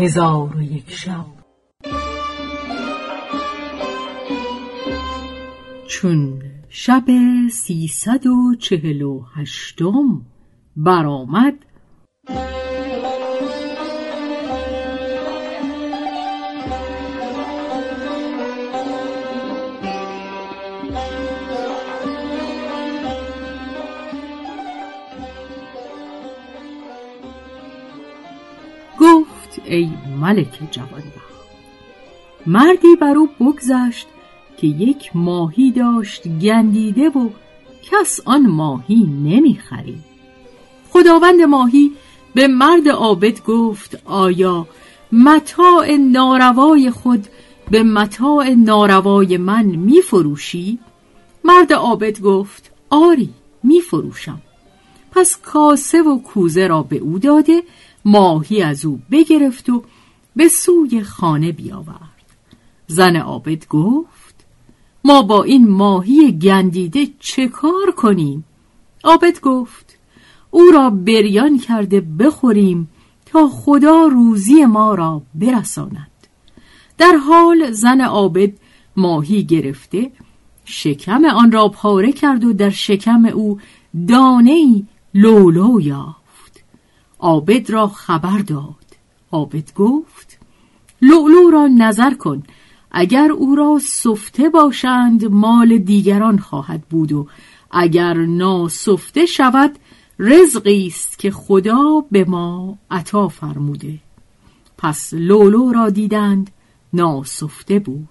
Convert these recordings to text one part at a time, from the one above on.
هزار و یک شب. چون شب سیصد و چهل و هشتم برآمد ای ملک جوانبخت مردی بر او بگذشت که یک ماهی داشت گندیده و کس آن ماهی نمی‌خرید. خداوند ماهی به مرد عابد گفت آیا متاع ناروای خود به متاع ناروای من میفروشی؟ مرد عابد گفت آری میفروشم. پس کاسه و کوزه را به او داده ماهی از او بگرفت و به سوی خانه بیاورد. زن عابد گفت ما با این ماهی گندیده چه کار کنیم؟ عابد گفت او را بریان کرده بخوریم تا خدا روزی ما را برساند. در حال زن عابد ماهی گرفته شکم آن را پاره کرد و در شکم او دانه لولو یافت. عابد را خبر داد. عابد گفت لولو را نظر کن. اگر او را سفته باشند مال دیگران خواهد بود و اگر ناسفته شود رزقی است که خدا به ما عطا فرموده. پس لولو را دیدند ناسفته بود.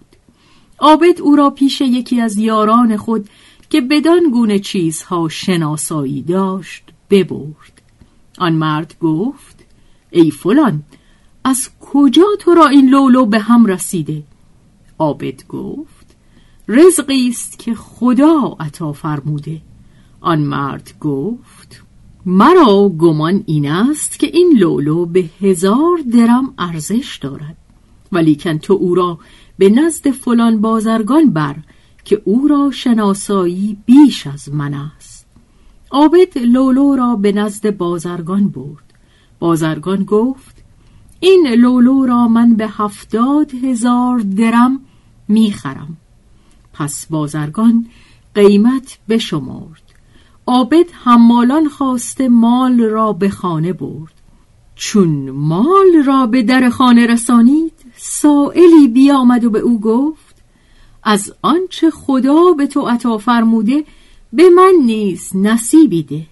عابد او را پیش یکی از یاران خود که بدان گونه چیزها شناسایی داشت ببرد. آن مرد گفت ای فلان از کجا تو را این لولو به هم رسیده؟ عابد گفت رزقی است که خدا عطا فرموده. آن مرد گفت مرا گمان این است که این لولو به هزار درم ارزش دارد. ولیکن تو او را به نزد فلان بازرگان بر که او را شناسایی بیش از من است. عابد لولو را به نزد بازرگان برد. بازرگان گفت این لولو را من به هفتاد هزار درم می‌خرم. پس بازرگان قیمت بشمرد. عابد حمالان خواسته مال را به خانه برد. چون مال را به در خانه رسانید سائلی بیامد و به او گفت از آنچه خدا به تو عطا فرموده به من نیز نصیبی ده.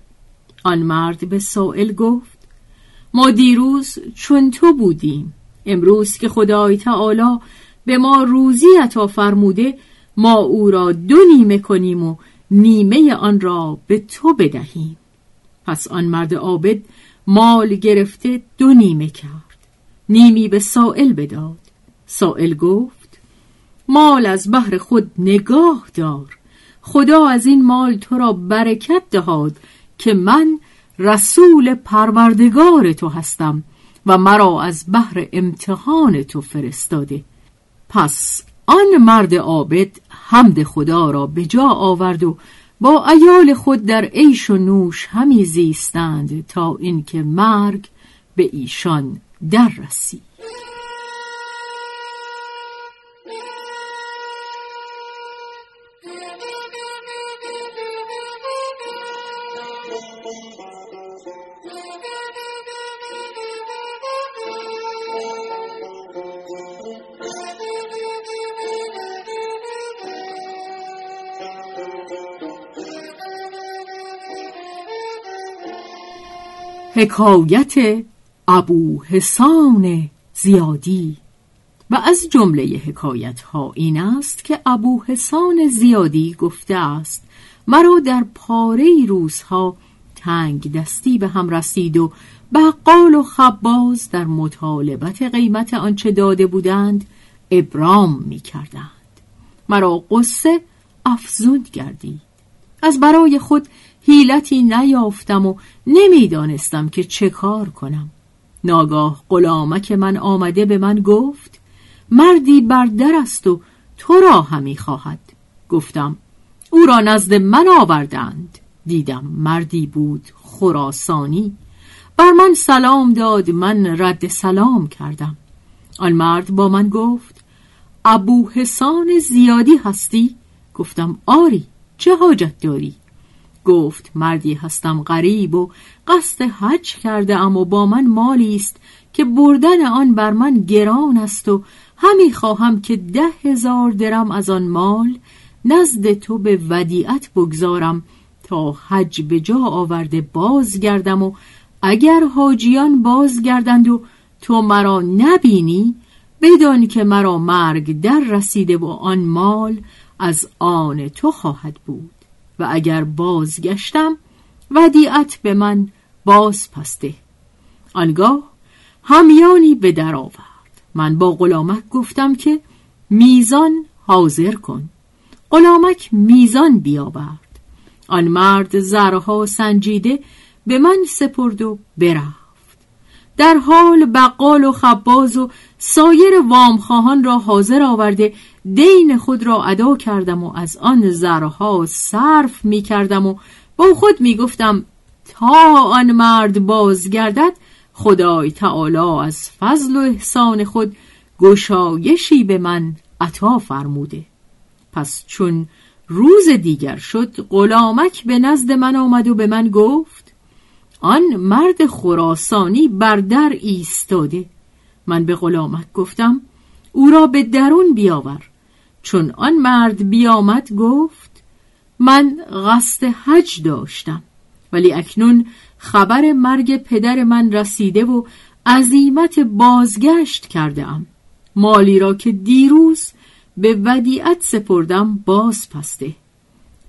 آن مرد به سائل گفت ما دیروز چون تو بودیم. امروز که خدای تعالی به ما روزی عطا فرموده ما او را دو نیمه کنیم و نیمه آن را به تو بدهیم. پس آن مرد عابد مال گرفته دو نیمه کرد. نیمی به سائل بداد. سائل گفت مال از بحر خود نگاه دار. خدا از این مال تو را برکت دهاد که من رسول پروردگار تو هستم و مرا از بحر امتحان تو فرستاده. پس آن مرد عابد حمد خدا را به جا آورد و با ایال خود در عیش و نوش همی زیستند تا اینکه مرگ به ایشان در رسید. حکایت ابو حسان زیادی. و از جمله حکایت ها این است که ابو حسان زیادی گفته است مرا در پاره روزها تنگ دستی به هم رسید و بقال و خباز در مطالبت قیمت آنچه داده بودند ابرام می کردند مرا قصه افزون گردید. از برای خود حیلتی نیافتم و نمی‌دانستم که چه کار کنم. ناگاه غلامک من آمده به من گفت مردی بر در است و تو را همی خواهد. گفتم او را نزد من آوردند. دیدم مردی بود خراسانی بر من سلام داد من رد سلام کردم آن مرد با من گفت ابو حسان زیادی هستی؟ گفتم آری چه حاجت داری؟ گفت مردی هستم غریب و قصد حج کرده ام و با من مالی است که بردن آن بر من گران است و همی خواهم که ده هزار درم از آن مال نزد تو به ودیعت بگذارم تا حج به جا آورده بازگردم و اگر حاجیان بازگردند و تو مرا نبینی بدان که مرا مرگ در رسیده و آن مال از آن تو خواهد بود. و اگر بازگشتم ودیعت به من باز پسته آنگاه همیانی به در آورد. من با غلامک گفتم که میزان حاضر کن. غلامک میزان بیاورد. آن مرد زرها سنجیده به من سپرد و برفت. در حال بقال و خباز و سایر وامخواهان را حاضر آورده دین خود را ادا کردم و از آن زرها صرف می کردم و با خود می گفتم تا آن مرد بازگردد خدای تعالی از فضل و احسان خود گشایشی به من عطا فرموده. پس چون روز دیگر شد غلامک به نزد من آمد و به من گفت آن مرد خراسانی بر در ایستاده. من به غلامک گفتم او را به درون بیاور. چون آن مرد بیامد گفت من قصد حج داشتم ولی اکنون خبر مرگ پدر من رسیده و عزیمت بازگشت کرده ام مالی را که دیروز به ودیعت سپردم باز پسته.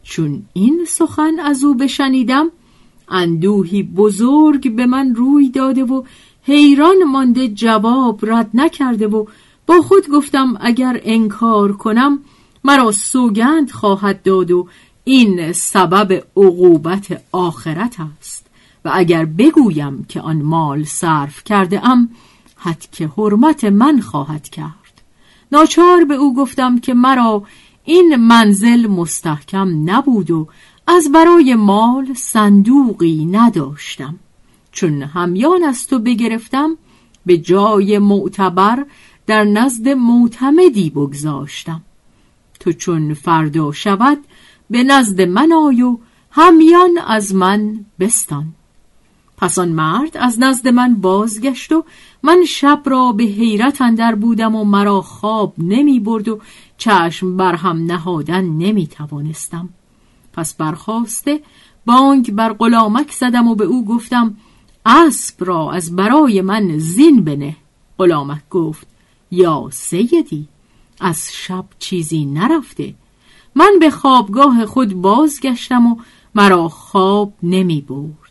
چون این سخن از او بشنیدم اندوهی بزرگ به من روی داده و حیران مانده جواب رد نکرده و با خود گفتم اگر انکار کنم مرا سوگند خواهد داد و این سبب عقوبت آخرت است. و اگر بگویم که آن مال صرف کرده ام حد که حرمت من خواهد کرد. ناچار به او گفتم که مرا این منزل مستحکم نبود و از برای مال صندوقی نداشتم. چون همیان از تو بگرفتم به جای معتبر در نزد معتمدی بگذاشتم. تو چون فردا شود به نزد من آی و همیان از من بستان. پس آن مرد از نزد من بازگشت و من شب را به حیرت اندر بودم و مرا خواب نمی برد و چشم بر هم نهادن نمی توانستم. پس برخواسته بانگ بر غلامک زدم و به او گفتم اسب را از برای من زین بنه. غلامک گفت یا سیدی از شب چیزی نرفته. من به خوابگاه خود بازگشتم و مرا خواب نمی برد.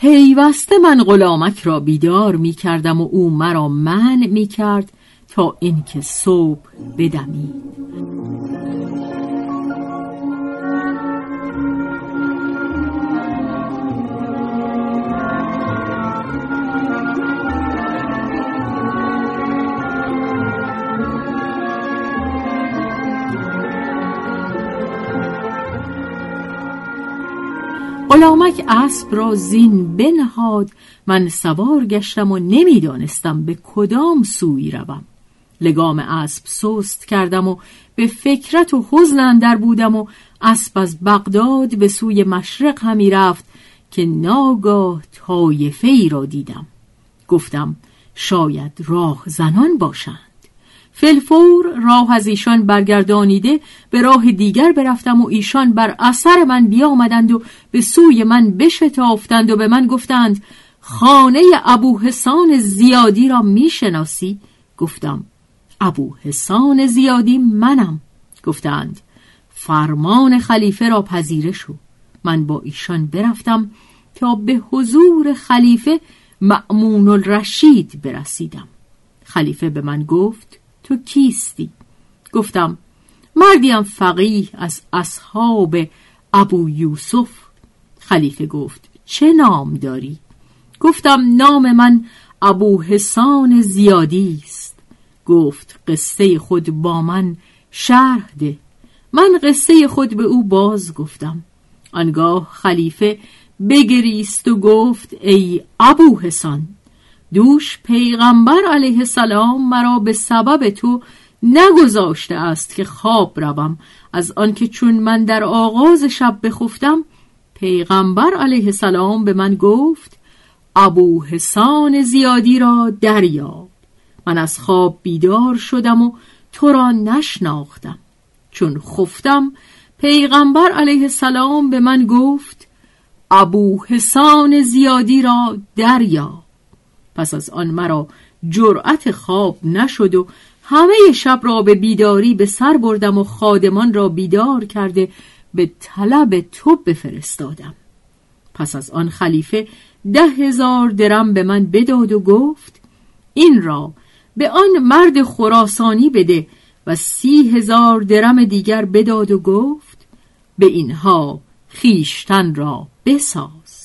پیوسته من غلامک را بیدار می کردم و او مرا من می کرد تا اینکه صبح بدمید. غلامک اسب را زین بنهاد من سوار گشتم و نمی‌دانستم به کدام سوی روم. لگام اسب سست کردم و به فکرت و حزن اندر بودم و اسب از بغداد به سوی مشرق همی رفت که ناگاه طایفه ای را دیدم. گفتم شاید راه زنان باشند. فلفور راه از ایشان برگردانیده به راه دیگر برفتم و ایشان بر اثر من بیامدند و به سوی من بشتافتند و به من گفتند خانه ابو حسان زیادی را می‌شناسی؟ گفتم ابو حسان زیادی منم. گفتند فرمان خلیفه را پذیره شو. من با ایشان برفتم تا به حضور خلیفه معمون الرشید برسیدم. خلیفه به من گفت تو کیستی؟ گفتم مردیم فقیه از اصحاب ابو یوسف خلیفه گفت چه نام داری؟ گفتم نام من ابو حسان زیادی است گفت قصه خود با من شرح ده من قصه خود به او باز گفتم آنگاه خلیفه بگریست و گفت ای ابو حسان دوش پیغمبر علیه السلام مرا به سبب تو نگذاشته است که خواب روم. از آنکه چون من در آغاز شب بخفتم پیغمبر علیه السلام به من گفت ابو حسان زیادی را دریاب. من از خواب بیدار شدم و تو را نشناختم. چون خفتم پیغمبر علیه السلام به من گفت ابو حسان زیادی را دریاب. پس از آن مرا جرأت خواب نشد و همه شب را به بیداری به سر بردم و خادمان را بیدار کرده به طلب تو بفرستادم. پس از آن خلیفه ده هزار درم به من بداد و گفت این را به آن مرد خراسانی بده و سی هزار درم دیگر بداد و گفت به اینها خیشتن را بساز.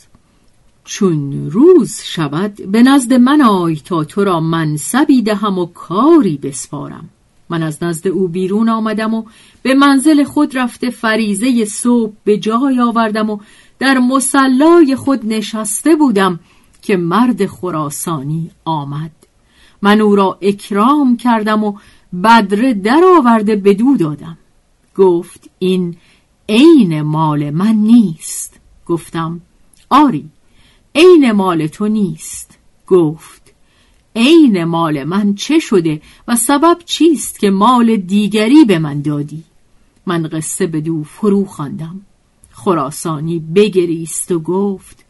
چون روز شود به نزد من آی تا تو را منصبی دهم و کاری بسپارم. من از نزد او بیرون آمدم و به منزل خود رفته فریزه صبح به جای آوردم و در مسلای خود نشسته بودم که مرد خراسانی آمد. من او را اکرام کردم و بدره در آورده بدو دادم. گفت این عین مال من نیست. گفتم آری. عین مال تو نیست. گفت عین مال من چه شده و سبب چیست که مال دیگری به من دادی؟ من قصه به دو فرو خواندم. خراسانی بگریست و گفت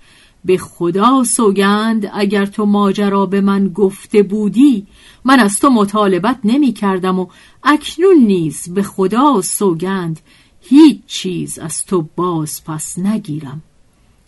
به خدا سوگند اگر تو ماجرا به من گفته بودی من از تو مطالبت نمی کردم و اکنون نیز به خدا سوگند هیچ چیز از تو باز پس نگیرم.